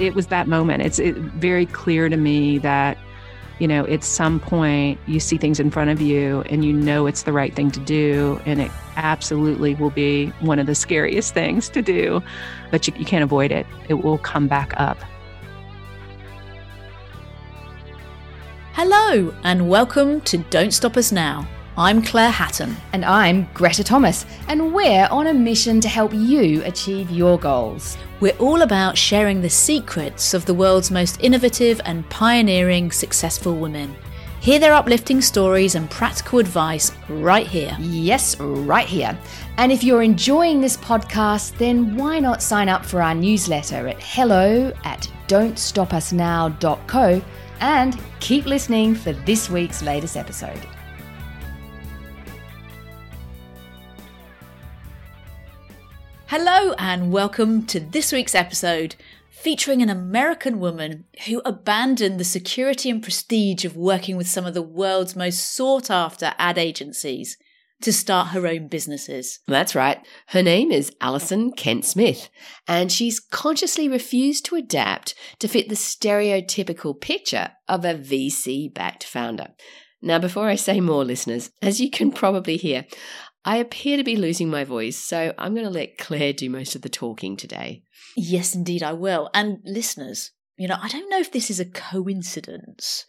It was that moment. It's it, very clear to me that, you know, at some point you see things in front of you and you know it's the right thing to do. And it absolutely will be one of the scariest things to do, but you, you can't avoid it. It will come back up. Hello, and welcome to Don't Stop Us Now. I'm Claire Hatton. And I'm Greta Thomas, and we're on a mission to help you achieve your goals. We're all about sharing the secrets of the world's most innovative and pioneering successful women. Hear their uplifting stories and practical advice right here. Yes, right here. And if you're enjoying this podcast, then why not sign up for our newsletter at hello at don'tstopusnow.co and keep listening for this week's latest episode. Hello, and welcome to this week's episode featuring an American woman who abandoned the security and prestige of working with some of the world's most sought after ad agencies to start her own businesses. That's right. Her name is Alison Kent Smith, and she's consciously refused to adapt to fit the stereotypical picture of a VC backed founder. Now, before I say more, listeners, as you can probably hear, I appear to be losing my voice, so I'm going to let Claire do most of the talking today. Yes, indeed, I will. And listeners, you know, I don't know if this is a coincidence,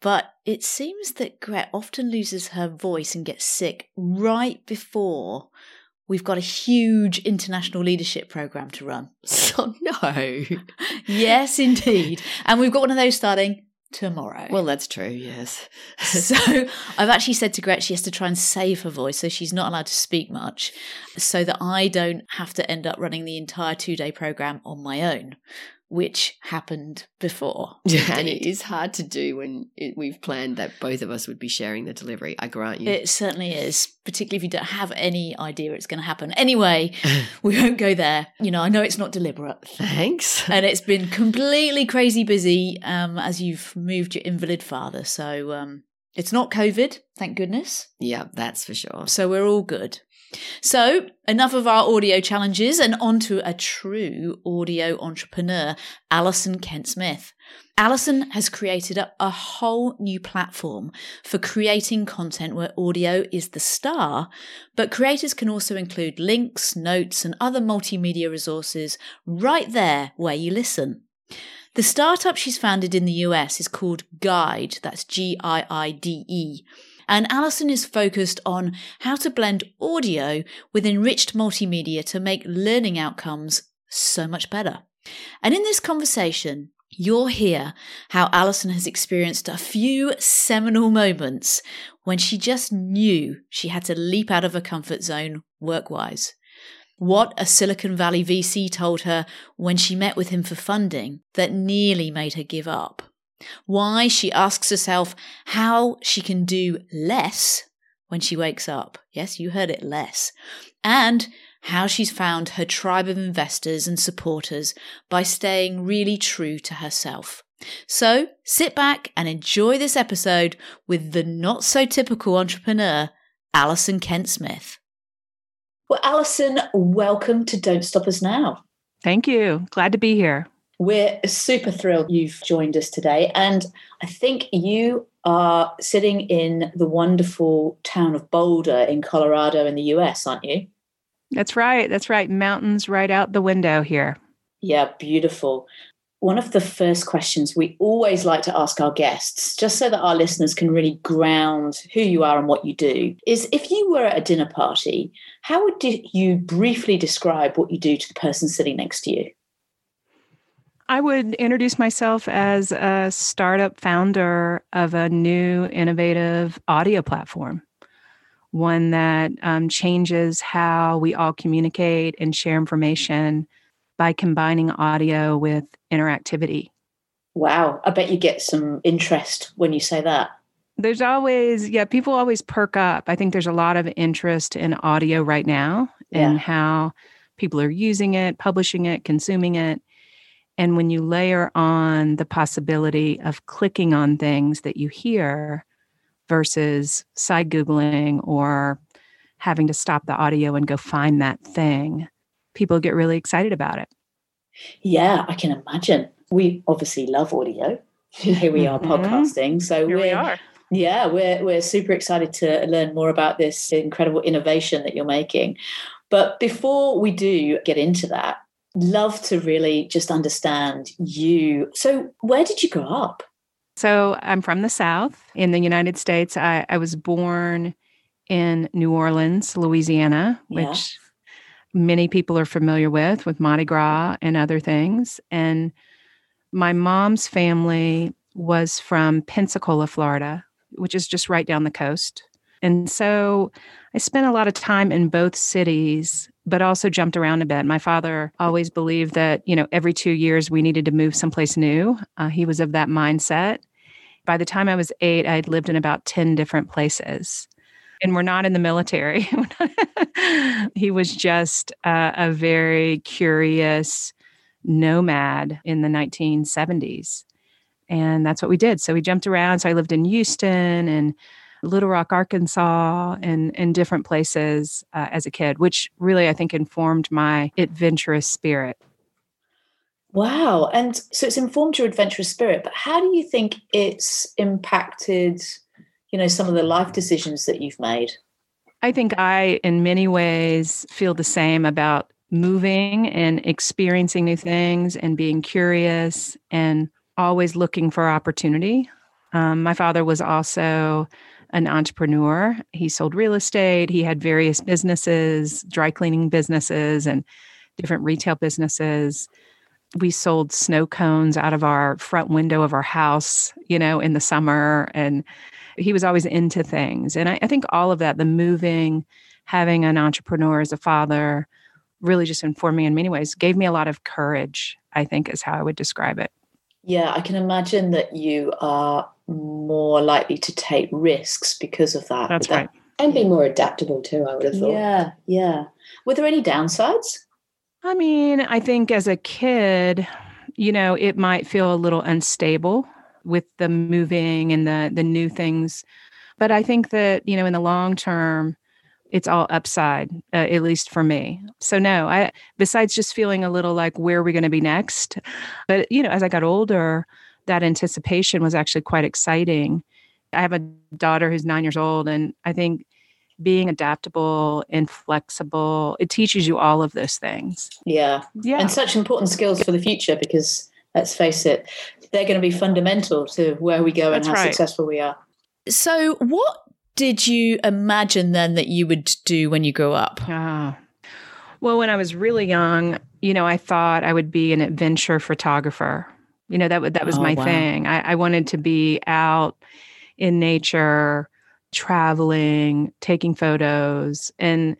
but it seems that Gret often loses her voice and gets sick right before we've got a huge international leadership program to run. So, no. yes, indeed. And we've got one of those starting tomorrow. Well, that's true, yes. so I've actually said to Gret she has to try and save her voice, so she's not allowed to speak much, so that I don't have to end up running the entire two day program on my own. Which happened before. Yeah, and it is hard to do when it, we've planned that both of us would be sharing the delivery. I grant you. It certainly is, particularly if you don't have any idea it's going to happen. Anyway, we won't go there. You know, I know it's not deliberate. Thanks. And it's been completely crazy busy um, as you've moved your invalid father. So um, it's not COVID, thank goodness. Yeah, that's for sure. So we're all good. So, enough of our audio challenges and on to a true audio entrepreneur, Alison Kent Smith. Alison has created a, a, whole new platform for creating content where audio is the star, but creators can also include links, notes, and other multimedia resources right there where you listen. The startup she's founded in the US is called Giide, that's G I I D E and Alison is focused on how to blend audio with enriched multimedia to make learning outcomes so much better. And in this conversation, you'll hear how Alison has experienced a few seminal moments when she just knew she had to leap out of her comfort zone work wise. What a Silicon Valley VC told her when she met with him for funding that nearly made her give up. Why she asks herself how she can do less when she wakes up. Yes, you heard it less. And how she's found her tribe of investors and supporters by staying really true to herself. So sit back and enjoy this episode with the not so typical entrepreneur, Alison Kent Smith. Well, Alison, welcome to Don't Stop Us Now. Thank you. Glad to be here. We're super thrilled you've joined us today. And I think you are sitting in the wonderful town of Boulder in Colorado in the US, aren't you? That's right. That's right. Mountains right out the window here. Yeah, beautiful. One of the first questions we always like to ask our guests, just so that our listeners can really ground who you are and what you do, is if you were at a dinner party, how would you briefly describe what you do to the person sitting next to you? I would introduce myself as a startup founder of a new innovative audio platform, one that um, changes how we all communicate and share information by combining audio with interactivity. Wow. I bet you get some interest when you say that. There's always, yeah, people always perk up. I think there's a lot of interest in audio right now yeah. and how people are using it, publishing it, consuming it. And when you layer on the possibility of clicking on things that you hear versus side Googling or having to stop the audio and go find that thing, people get really excited about it. Yeah, I can imagine. We obviously love audio. Here we are mm-hmm. podcasting. So Here we are. Yeah, we're we're super excited to learn more about this incredible innovation that you're making. But before we do get into that, love to really just understand you. So, where did you grow up? So, I'm from the South in the United States. I, I was born in New Orleans, Louisiana, which many people are familiar with, with Mardi Gras and other things. And my mom's family was from Pensacola, Florida, which is just right down the coast. And so I spent a lot of time in both cities, but also jumped around a bit. My father always believed that, you know, every two years we needed to move someplace new. Uh, he was of that mindset. By the time I was eight, I'd lived in about 10 different places and we're not in the military. he was just uh, a very curious nomad in the 1970s. And that's what we did. So we jumped around. So I lived in Houston and Little Rock, Arkansas, and, and different places uh, as a kid, which really I think informed my adventurous spirit. Wow. And so it's informed your adventurous spirit, but how do you think it's impacted you know some of the life decisions that you've made? I think i in many ways feel the same about moving and experiencing new things and being curious and always looking for opportunity. Um, my father was also an entrepreneur. He sold real estate. He had various businesses dry cleaning businesses and different retail businesses we sold snow cones out of our front window of our house you know in the summer and he was always into things. And I, I think all of that, the moving, having an entrepreneur as a father, really just informed me in many ways, gave me a lot of courage, I think is how I would describe it. Yeah, I can imagine that you are more likely to take risks because of that. That's right. and be more adaptable too, I would have thought. Yeah, yeah. Were there any downsides? I mean, I think as a kid, you know, it might feel a little unstable with the moving and the the new things. But i think that you know in the long term it's all upside uh, at least for me. So no i besides just feeling a little like where are we going to be next? But you know as i got older that anticipation was actually quite exciting. I have a daughter who's 9 years old and i think being adaptable and flexible it teaches you all of those things yeah yeah and such important skills for the future because let's face it they're going to be fundamental to where we go That's and how right. successful we are. So, what did you imagine then that you would do when you grow up? Ah. Well, when I was really young, you know, I thought I would be an adventure photographer. You know, that that was oh, my wow. thing. I, I wanted to be out in nature, traveling, taking photos. And,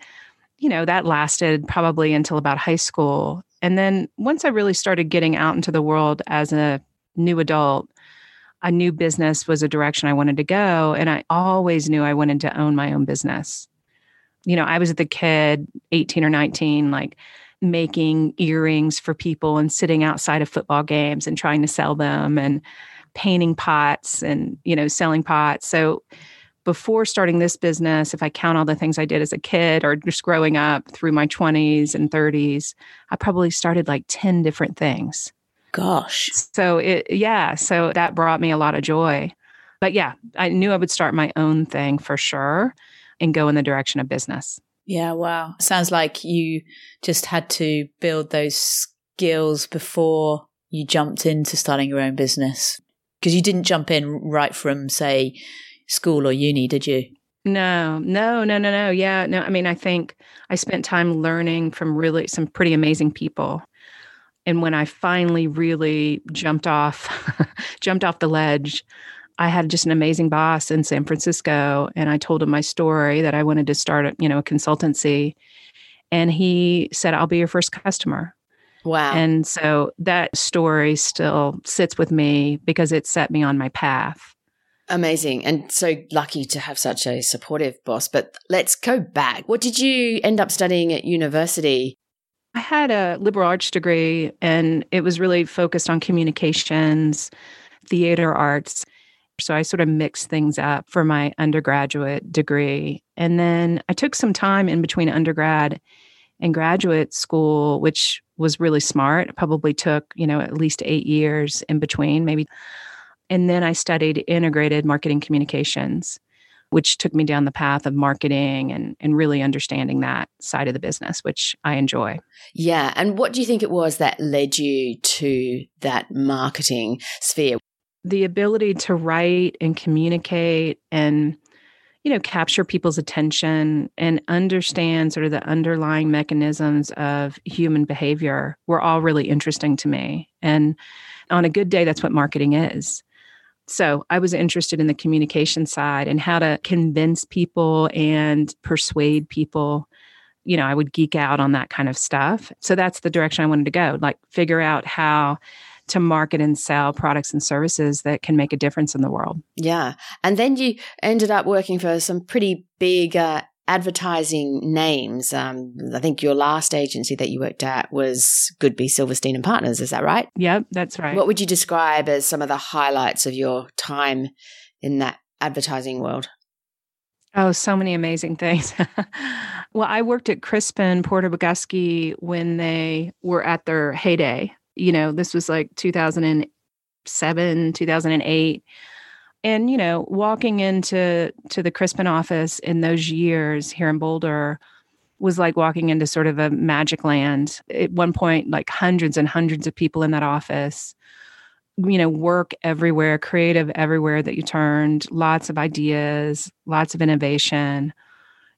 you know, that lasted probably until about high school. And then once I really started getting out into the world as a new adult, a new business was a direction I wanted to go. And I always knew I wanted to own my own business. You know, I was the kid, 18 or 19, like making earrings for people and sitting outside of football games and trying to sell them and painting pots and, you know, selling pots. So before starting this business, if I count all the things I did as a kid or just growing up through my 20s and 30s, I probably started like 10 different things gosh. So it yeah, so that brought me a lot of joy. But yeah, I knew I would start my own thing for sure and go in the direction of business. Yeah, wow. Sounds like you just had to build those skills before you jumped into starting your own business? Because you didn't jump in right from, say, school or uni, did you? No, no, no, no, no. Yeah, no. I mean, I think I spent time learning from really some pretty amazing people. And when I finally really jumped off, jumped off the ledge, I had just an amazing boss in San Francisco, and I told him my story that I wanted to start, a, you know, a consultancy, and he said, "I'll be your first customer." Wow. And so that story still sits with me because it set me on my path. Amazing. And so lucky to have such a supportive boss. But let's go back. What did you end up studying at university? I had a liberal arts degree and it was really focused on communications, theater arts. So I sort of mixed things up for my undergraduate degree. And then I took some time in between undergrad and graduate school, which was really smart. It probably took, you know, at least eight years in between, maybe. And then I studied integrated marketing communications, which took me down the path of marketing and, and really understanding that side of the business, which I enjoy. Yeah. And what do you think it was that led you to that marketing sphere? The ability to write and communicate and you know capture people's attention and understand sort of the underlying mechanisms of human behavior were all really interesting to me and on a good day that's what marketing is so I was interested in the communication side and how to convince people and persuade people. You know, I would geek out on that kind of stuff. So that's the direction I wanted to go, like figure out how to market and sell products and services that can make a difference in the world. Yeah. And then you ended up working for some pretty big uh, advertising names. Um, I think your last agency that you worked at was Goodby Silverstein and Partners. Is that right? Yep, that's right. What would you describe as some of the highlights of your time in that advertising world? Oh, so many amazing things. well, I worked at Crispin Porter Bogusky when they were at their heyday. You know, this was like 2007, 2008 and you know walking into to the crispin office in those years here in boulder was like walking into sort of a magic land. At one point like hundreds and hundreds of people in that office you know work everywhere creative everywhere that you turned lots of ideas lots of innovation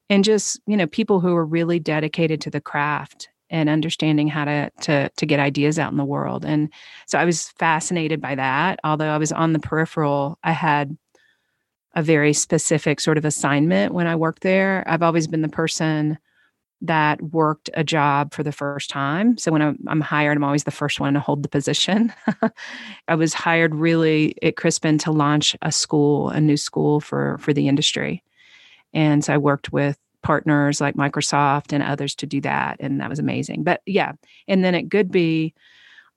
and just you know people who were really dedicated to the craft and understanding how to to to get ideas out in the world. And so I was fascinated by that. Although I was on the peripheral, I had a very specific sort of assignment when I worked there. I've always been the person that worked a job for the first time. So when I'm, I'm hired, I'm always the first one to hold the position. I was hired really at Crispin to launch a school, a new school for for the industry. And so I worked with partners like Microsoft and others to do that. And that was amazing. But yeah. And then it could be,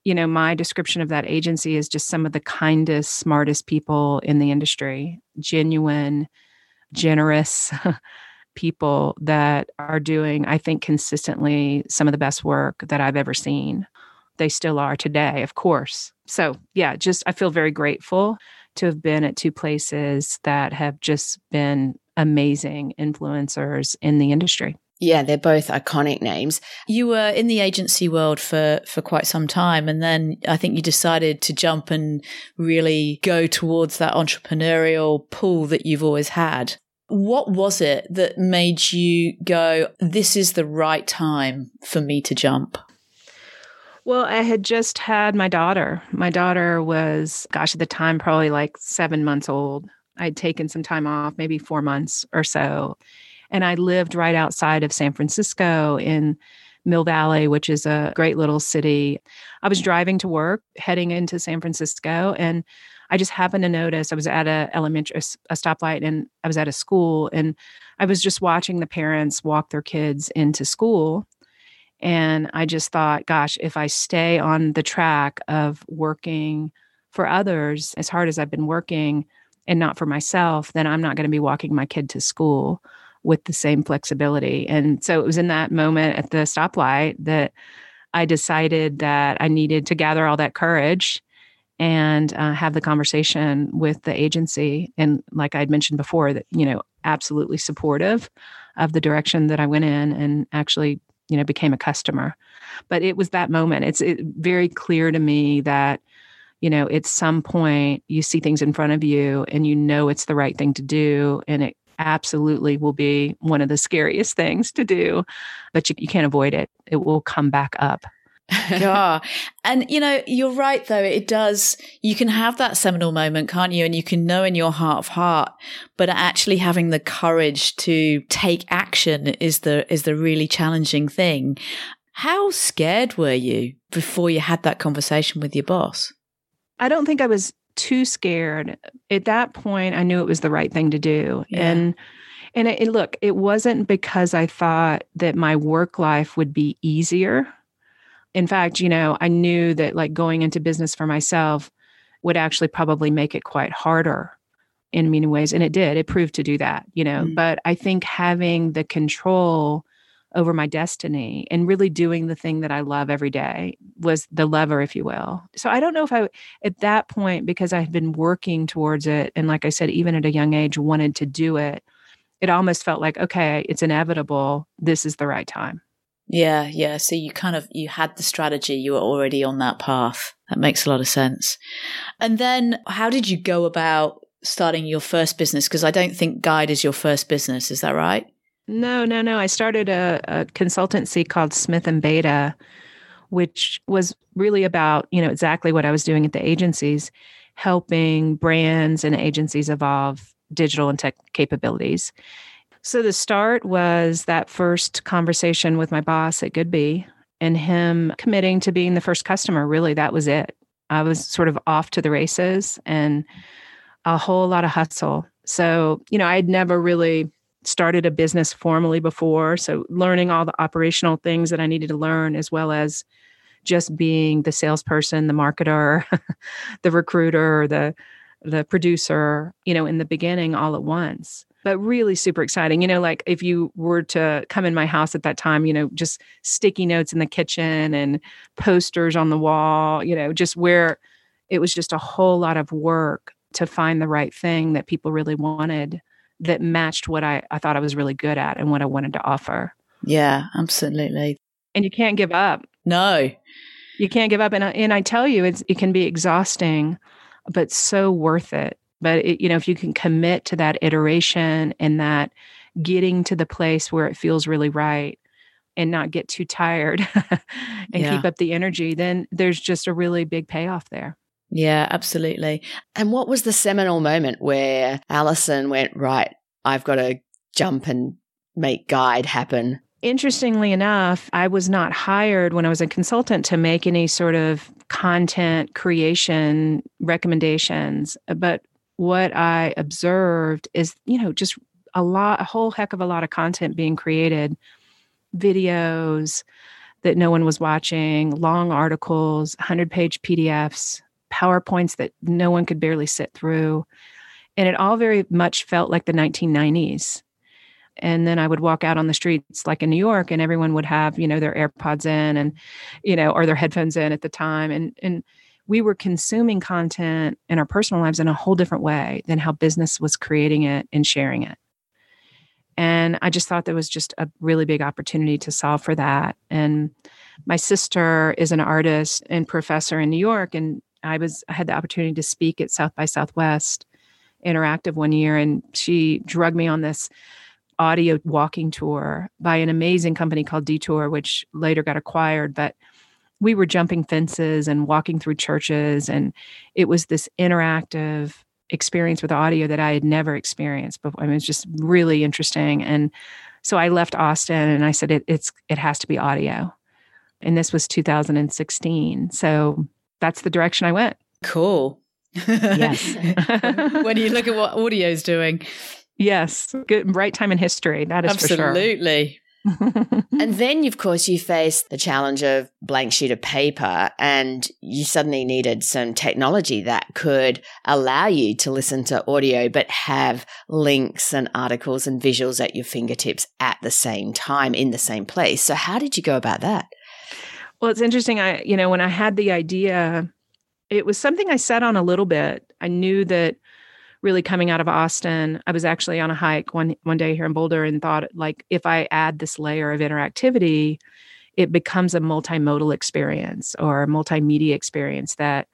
you know, my description of that agency is just some of the kindest, smartest people in the industry, genuine, generous people that are doing, I think, consistently some of the best work that I've ever seen. They still are today, of course. So, yeah, just I feel very grateful to have been at two places that have just been amazing influencers in the industry. Yeah, they're both iconic names. You were in the agency world for for quite some time and then I think you decided to jump and really go towards that entrepreneurial pool that you've always had. What was it that made you go this is the right time for me to jump? Well, I had just had my daughter. My daughter was gosh at the time probably like 7 months old I'd taken some time off, maybe four months or so. And I lived right outside of San Francisco in Mill Valley, which is a great little city. I was driving to work, heading into San Francisco, and I just happened to notice I was at a elementary a stoplight and I was at a school and I was just watching the parents walk their kids into school and I just thought gosh if I stay on the track of working for others as hard as I've been working and not for myself, then I'm not going to be walking my kid to school with the same flexibility. And so it was in that moment at the stoplight that I decided that I needed to gather all that courage and uh, have the conversation with the agency. And like I'd mentioned before, that, you know, absolutely supportive of the direction that I went in and actually you know, became a customer. But it was that moment. It's it, very clear to me that, you know, at some point you see things in front of you and you know it's the right thing to do. And it absolutely will be one of the scariest things to do, but you, you can't avoid it. It will come back up. yeah. And, you know, you're right, though. It does, you can have that seminal moment, can't you? And you can know in your heart of heart, but actually having the courage to take action is the, is the really challenging thing. How scared were you before you had that conversation with your boss? I don't think I was too scared. At that point, I knew it was the right thing to do. Yeah. And and it, look, it wasn't because I thought that my work life would be easier. In fact, you know, I knew that like going into business for myself would actually probably make it quite harder in many ways. And it did. It proved to do that, you know. Mm. But I think having the control over my destiny and really doing the thing that I love every day was the lever, if you will. So I don't know if I, at that point, because I had been working towards it, and like I said, even at a young age, wanted to do it, it almost felt like, okay, it's inevitable. This is the right time. Yeah, yeah. So you kind of you had the strategy, you were already on that path. That makes a lot of sense. And then how did you go about starting your first business? Because I don't think Giide is your first business, is that right? No, no, no. I started a, a consultancy called Smith and Beta, which was really about, you know, exactly what I was doing at the agencies, helping brands and agencies evolve digital and tech capabilities. So the start was that first conversation with my boss at Goodby and him committing to being the first customer. Really, that was it. I was sort of off to the races and a whole lot of hustle. So, you know, I'd never really started a business formally before. So, learning all the operational things that I needed to learn, as well as just being the salesperson, the marketer, the recruiter, the the producer, you know, in the beginning all at once. But really super exciting. You know, like if you were to come in my house at that time, you know, just sticky notes in the kitchen and posters on the wall, you know, just where it was just a whole lot of work to find the right thing that people really wanted that matched what I, I thought I was really good at and what I wanted to offer. Yeah, absolutely. And you can't give up. No. You can't give up. And I, and I tell you, it's, it can be exhausting, but so worth it. But, it, you know, if you can commit to that iteration and that getting to the place where it feels really right and not get too tired and yeah. keep up the energy, then there's just a really big payoff there. Yeah, absolutely. And what was the seminal moment where Alison went, right, I've got to jump and make Giide happen? Interestingly enough, I was not hired when I was a consultant to make any sort of content creation recommendations. But what I observed is, you know, just a lot, a whole heck of a lot of content being created, videos that no one was watching, long articles, 100 page PDFs, PowerPoints that no one could barely sit through. And it all very much felt like the 1990s. And then I would walk out on the streets like in New York and everyone would have, you know, their AirPods in and, you know, or their headphones in at the time. And and we were consuming content in our personal lives in a whole different way than how business was creating it and sharing it. And I just thought there was just a really big opportunity to solve for that. And my sister is an artist and professor in New York, and I was I had the opportunity to speak at South by Southwest Interactive one year, and she drugged me on this audio walking tour by an amazing company called Detour, which later got acquired. But we were jumping fences and walking through churches, and it was this interactive experience with audio that I had never experienced before. I mean, it's just really interesting. And so I left Austin, and I said it, it's it has to be audio, and this was 2016. So that's the direction I went. Cool. Yes. when you look at what audio is doing. Yes. Good right time in history. That is Absolutely. and then, of course, you face the challenge of blank sheet of paper, and you suddenly needed some technology that could allow you to listen to audio, but have links and articles and visuals at your fingertips at the same time in the same place. So, how did you go about that? Well, it's interesting. I, you know, when I had the idea, it was something I sat on a little bit. I knew that really coming out of Austin, I was actually on a hike one one day here in Boulder and thought like if I add this layer of interactivity, it becomes a multimodal experience or a multimedia experience that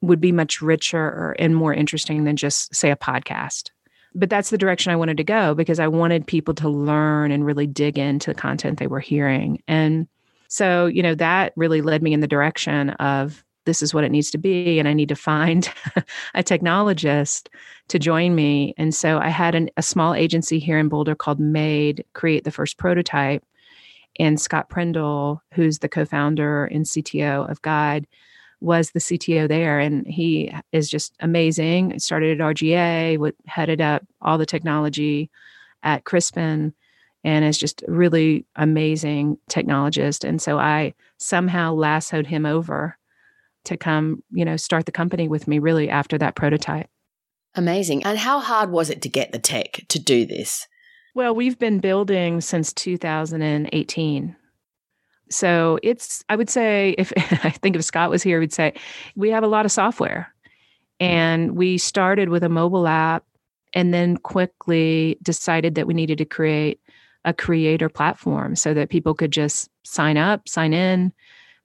would be much richer and more interesting than just say a podcast but that's the direction I wanted to go because I wanted people to learn and really dig into the content they were hearing. And so, you know, that really led me in the direction of this is what it needs to be. And I need to find a technologist to join me. And so I had an, a small agency here in Boulder called Made create the first prototype. And Scott Prindle, who's the co founder and CTO of Giide, was the CTO there, and he is just amazing. Started at RGA, headed up all the technology at Crispin, and is just a really amazing technologist. And so I somehow lassoed him over to come, you know, start the company with me. Really after that prototype. Amazing. And how hard was it to get the tech to do this? Well, we've been building since 2018. So it's, I would say, if I think if Scott was here, we'd say we have a lot of software. And we started with a mobile app and then quickly decided that we needed to create a creator platform so that people could just sign up, sign in,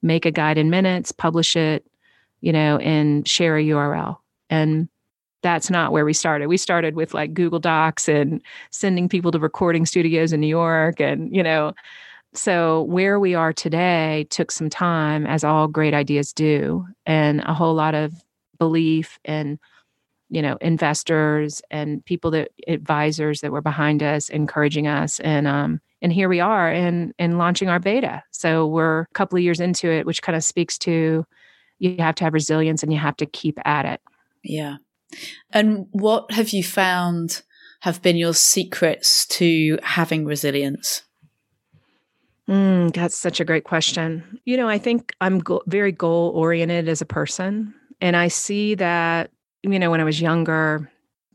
make a guide in minutes, publish it, you know, and share a URL. And that's not where we started. We started with like Google Docs and sending people to recording studios in New York and, you know, so, where we are today took some time, as all great ideas do, and a whole lot of belief and you know investors and people that advisors that were behind us encouraging us and um and here we are and and launching our beta so we're a couple of years into it which kind of speaks to you have to have resilience and you have to keep at it yeah and what have you found have been your secrets to having resilience Mm, that's such a great question. You know, I think I'm go- very goal oriented as a person. And I see that, you know, when I was younger,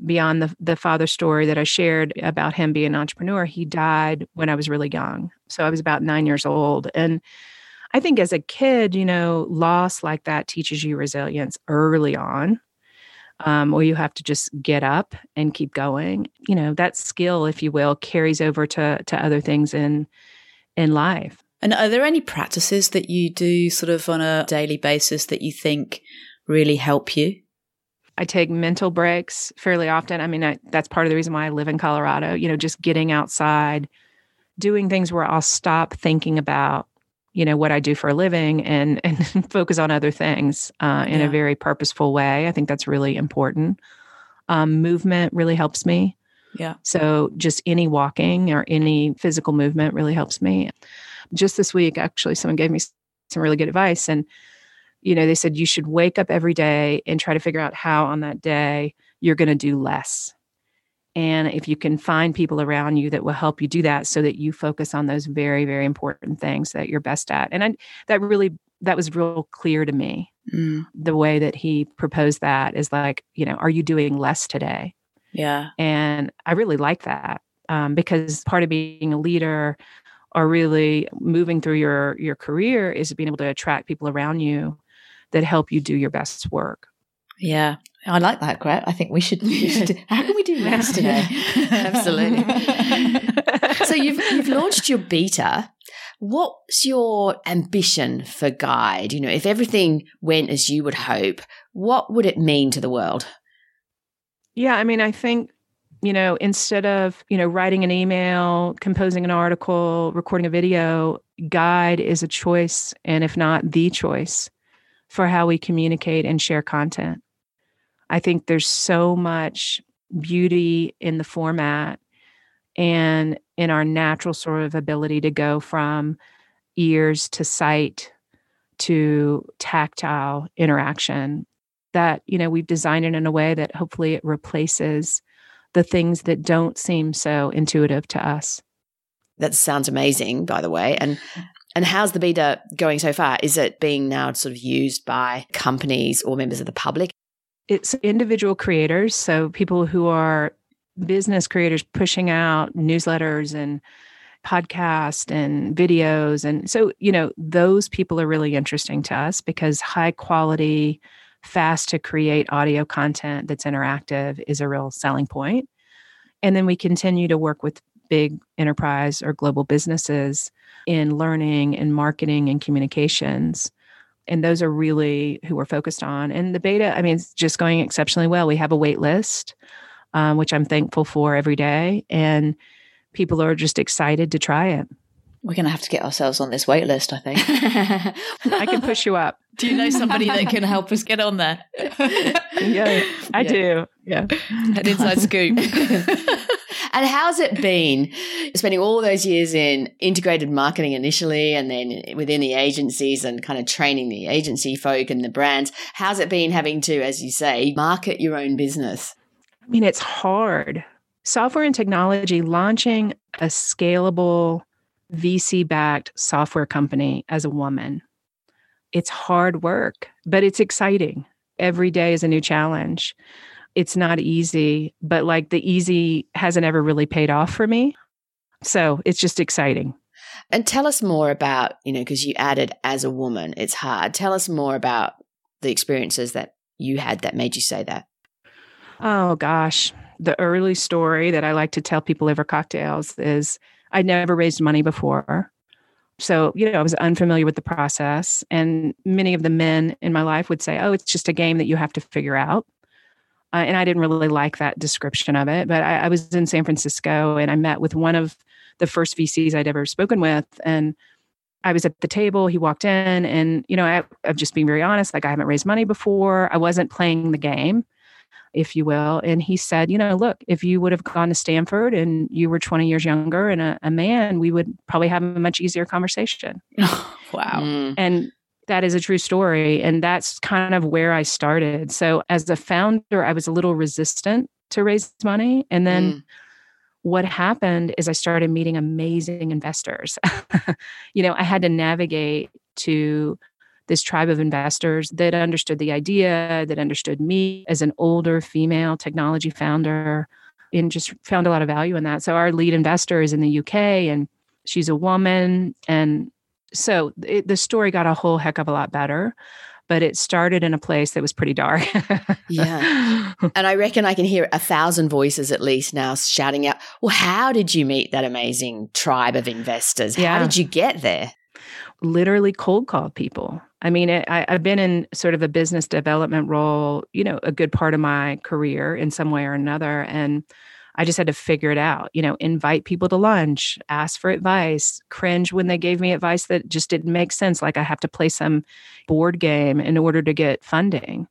beyond the, the father story that I shared about him being an entrepreneur, he died when I was really young. So I was about nine years old. And I think as a kid, you know, loss like that teaches you resilience early on. Um, or you have to just get up and keep going. You know, that skill, if you will, carries over to to other things in in life. And are there any practices that you do sort of on a daily basis that you think really help you? I take mental breaks fairly often. I mean, I, that's part of the reason why I live in Colorado, you know, just getting outside, doing things where I'll stop thinking about, you know, what I do for a living and and focus on other things uh, in yeah. a very purposeful way. I think that's really important. Um, movement really helps me. Yeah. So just any walking or any physical movement really helps me. Just this week, actually, someone gave me some really good advice. And, you know, they said you should wake up every day and try to figure out how on that day you're going to do less. And if you can find people around you that will help you do that so that you focus on those very, very important things that you're best at. And I, that really, that was real clear to me. Mm. The way that he proposed that is like, you know, are you doing less today? Yeah. And I really like that um, because part of being a leader or really moving through your your career is being able to attract people around you that help you do your best work. Yeah. I like that, Gret. I think we should. We should do, how can we do less today? Absolutely. so you've you've launched your beta. What's your ambition for Giide? You know, if everything went as you would hope, what would it mean to the world? Yeah, I mean, I think you know, instead of, you know, writing an email, composing an article, recording a video, Giide is a choice and if not the choice for how we communicate and share content. I think there's so much beauty in the format and in our natural sort of ability to go from ears to sight to tactile interaction that you know we've designed it in a way that hopefully it replaces the things that don't seem so intuitive to us that sounds amazing by the way and and how's the beta going so far? Is it being now sort of used by companies or members of the public? It's individual creators so people who are business creators pushing out newsletters and podcasts and videos. And so you know those people are really interesting to us because high quality fast to create audio content that's interactive is a real selling. And then we continue to work with big enterprise or global businesses in learning and marketing and communications. And those are really who we're focused on. And the beta, I mean, it's just going exceptionally well. We have a wait list, um, which I'm thankful for every day. And people are just excited to try it. We're going to have to get ourselves on this wait list, I think. I can push you up. Do you know somebody that can help us get on there? yeah, I yeah. do. Yeah. An inside scoop. And how's it been spending all those years in integrated marketing initially and then within the agencies and kind of training the agency folk and the brands? How's it been having to, as you say, market your own business? I mean, it's hard. Software and technology launching a scalable VC backed software company as a woman. It's hard work, but it's exciting. Every day is a new challenge. It's not easy, but like the easy hasn't ever really paid off for me. So it's just exciting. And tell us more about, you know, because you added as a woman, it's hard. Tell us more about the experiences that you had that made you say that. Oh, gosh. The early story that I like to tell people over cocktails is I'd never raised money before. So, you know, I was unfamiliar with the process. And many of the men in my life would say, oh, it's just a game that you have to figure out. Uh, and I didn't really like that description of it. But I, I was in San Francisco and I met with one of the first VCs I'd ever spoken with. And I was at the table. He walked in, and you know, I, I've just being very honest. Like I haven't raised money before. I wasn't playing the game if you will. And he said, you know, look, if you would have gone to Stanford and you were 20 years younger and a, a man, we would probably have a much easier conversation. wow. Mm. And that is a true story. And that's kind of where I started. So as a founder, I was a little resistant to raise money. And then mm. what happened is I started meeting amazing investors. you know, I had to navigate to this tribe of investors that understood the idea, that understood me as an older female technology founder, and just found a lot of value in that. So our lead investor is in the UK and she's a woman. And so it, the story got a whole heck of a lot better but it started in a place that was pretty dark. yeah. And I reckon I can hear a thousand voices at least now shouting out, well, how did you meet that amazing tribe of investors? Yeah. How did you get there? Literally cold called people. I mean, it, I, I've been in sort of a business development role, you know, a good part of my career in some way or another. And I just had to figure it out, you know, invite people to lunch, ask for advice, cringe when they gave me advice that just didn't make sense. Like I have to play some board game in order to get funding.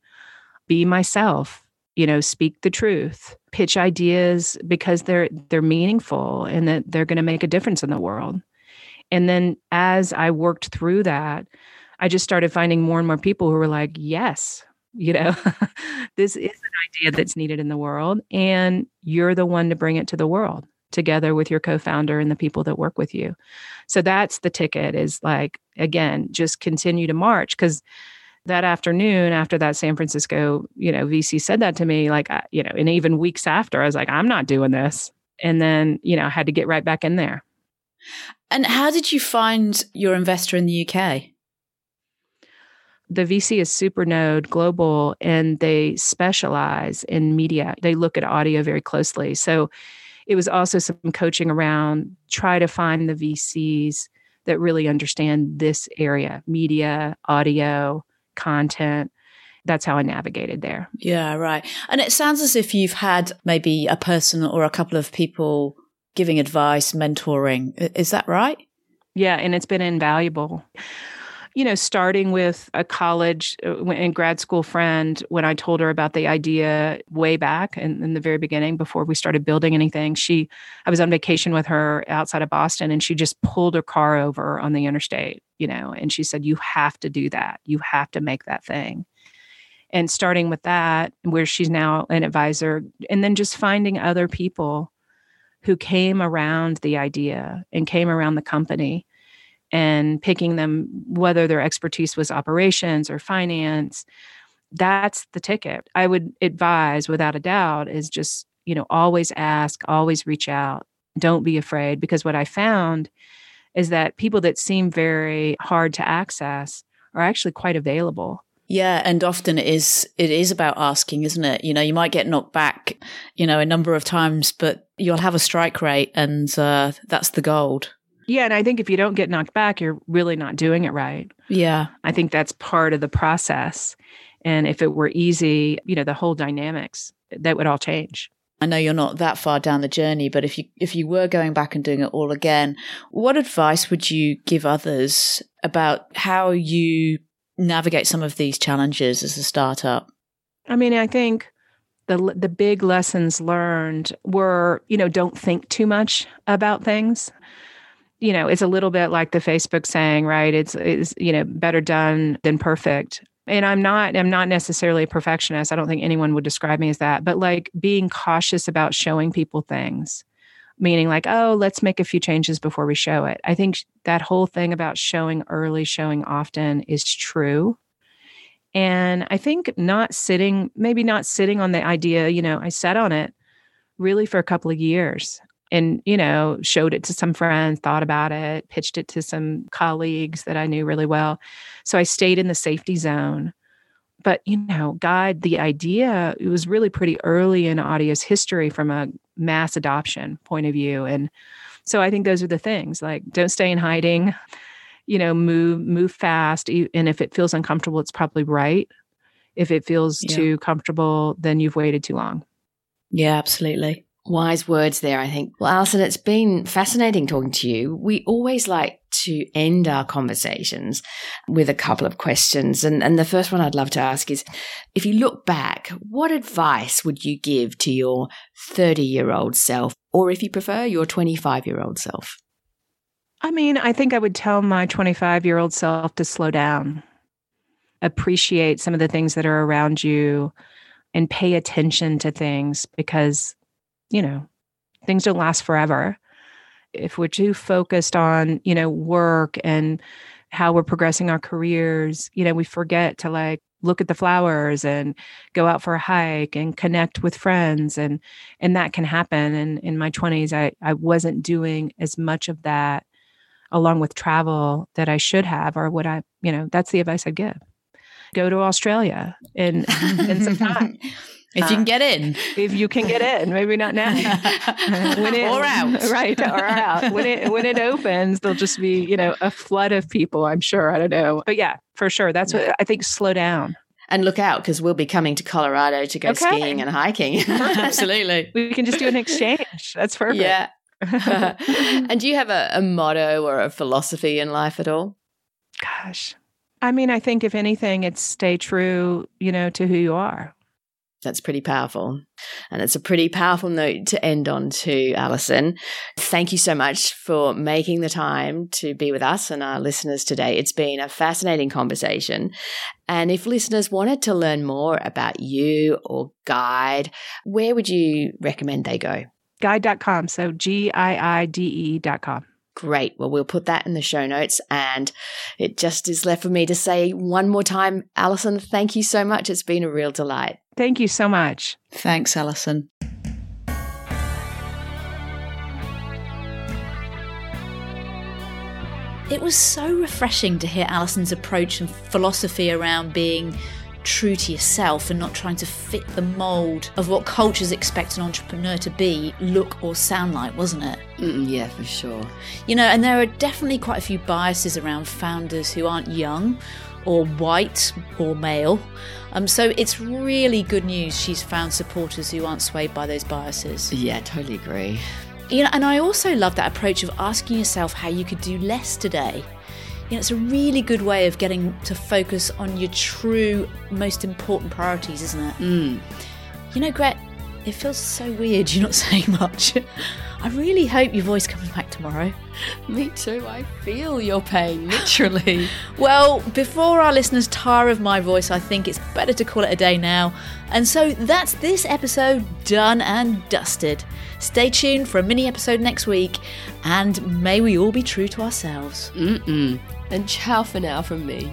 Be myself, you know, speak the truth, pitch ideas because they're they're meaningful and that they're going to make a difference in the world. And then as I worked through that, I just started finding more and more people who were like, yes, you know, this is an idea that's needed in the world. And you're the one to bring it to the world together with your co-founder and the people that work with you. So that's the ticket is like, again, just continue to march. Cause that afternoon after that San Francisco, you know, VC said that to me, like, you know, and even weeks after, I was like, I'm not doing this. And then, you know, I had to get right back in there. And how did you find your investor in the UK? The VC is Supernode Global and they specialize in media. They look at audio very closely. So it was also some coaching around try to find the VCs that really understand this area media, audio, content. That's how I navigated there. Yeah, right. And it sounds as if you've had maybe a person or a couple of people giving advice, mentoring. Is that right? Yeah, and it's been invaluable you know, starting with a college uh, and grad school friend, when I told her about the idea way back in, in the very beginning, before we started building anything, she, I was on vacation with her outside of Boston and she just pulled her car over on the interstate, you know, and she said, You have to do that. You have to make that thing. And starting with that, where she's now an advisor, and then just finding other people who came around the idea and came around the company and picking them, whether their expertise was operations or finance. That's the ticket. I would advise, without a doubt, is just, you know, always ask, always reach out. Don't be afraid. Because what I found is that people that seem very hard to access are actually quite available. Yeah, and often it is it is about asking, isn't it? You know, you might get knocked back, you know, a number of times, but you'll have a strike rate, and uh, that's the gold. Yeah, and I think if you don't get knocked back, you're really not doing it right. Yeah, I think that's part of the process. And if it were easy, you know, the whole dynamics that would all change. I know you're not that far down the journey, but if you if you were going back and doing it all again, what advice would you give others about how you navigate some of these challenges as a startup? I mean, I think the the big lessons learned were, you know, don't think too much about things. You know, it's a little bit like the Facebook saying, right? It's it's you know, better done than perfect. And i'm not i'm not necessarily a perfectionist. I don't think anyone would describe me as that. But like being cautious about showing people things meaning like oh let's make a few changes before we show it. I think that whole thing about showing early showing often is true. And i think not sitting maybe not sitting on the idea you know i sat on it really for a couple of years and you know showed it to some friends thought about it pitched it to some colleagues that i knew really well. So i stayed in the safety zone. But you know god the idea it was really pretty early in audio's history from a mass adoption point of view. And so i think those are the things like don't stay in hiding you know move move fast. And if it feels uncomfortable it's probably right. If it feels yeah. too comfortable then you've waited too long. Yeah absolutely Wise words there, I think. Well, Alison, it's been fascinating talking to you. We always like to end our conversations with a couple of questions. And, and the first one I'd love to ask is if you look back, what advice would you give to your 30 year old self, or if you prefer, your 25 year old self? I mean, I think I would tell my 25 year old self to slow down, appreciate some of the things that are around you, and pay attention to things because you know, things don't last forever. If we're too focused on, you know, work and how we're progressing our careers, you know, we forget to like look at the flowers and go out for a hike and connect with friends and and that can happen and in my 20s I I wasn't doing as much of that along with travel that I should have or would I, you know, that's the advice I'd give. Go to Australia and spend some time. If you can um, get in. If you can get in, maybe not now. when it, or out. Right. Or out. When it when it opens, there'll just be, you know, a flood of people, I'm sure. I don't know. But yeah, for sure. That's what I think slow down. And look out because we'll be coming to Colorado to go okay. skiing and hiking. Absolutely. We can just do an exchange. That's perfect. Yeah. and do you have a, a motto or a philosophy in life at all? Gosh. I mean, I think if anything, it's stay true, you know, to who you are that's pretty powerful. And it's a pretty powerful note to end on to Alison. Thank you so much for making the time to be with us and our listeners today. It's been a fascinating conversation. And if listeners wanted to learn more about you or Giide, where would you recommend they go? Giide.com. So G I I D E.com. Great. Well, we'll put that in the show notes. And it just is left for me to say one more time, Alison, thank you so much. It's been a real delight. Thank you so much. Thanks, Alison. It was so refreshing to hear Alison's approach and philosophy around being true to yourself and not trying to fit the mold of what cultures expect an entrepreneur to be, look, or sound like, wasn't it? Mm, yeah, for sure. You know, and there are definitely quite a few biases around founders who aren't young or white or male. Um, so it's really good news she's found supporters who aren't swayed by those biases. Yeah, totally agree. You know, and I also love that approach of asking yourself how you could do less today. You know, it's a really good way of getting to focus on your true, most important priorities, isn't it? Mm. You know, Gret, it feels so weird you're not saying much. I really hope your voice comes back tomorrow. Me too. I feel your pain, literally. well, before our listeners tire of my voice, I think it's better to call it a day now. And so that's this episode done and dusted. Stay tuned for a mini episode next week, and may we all be true to ourselves. Mm-mm. And ciao for now from me.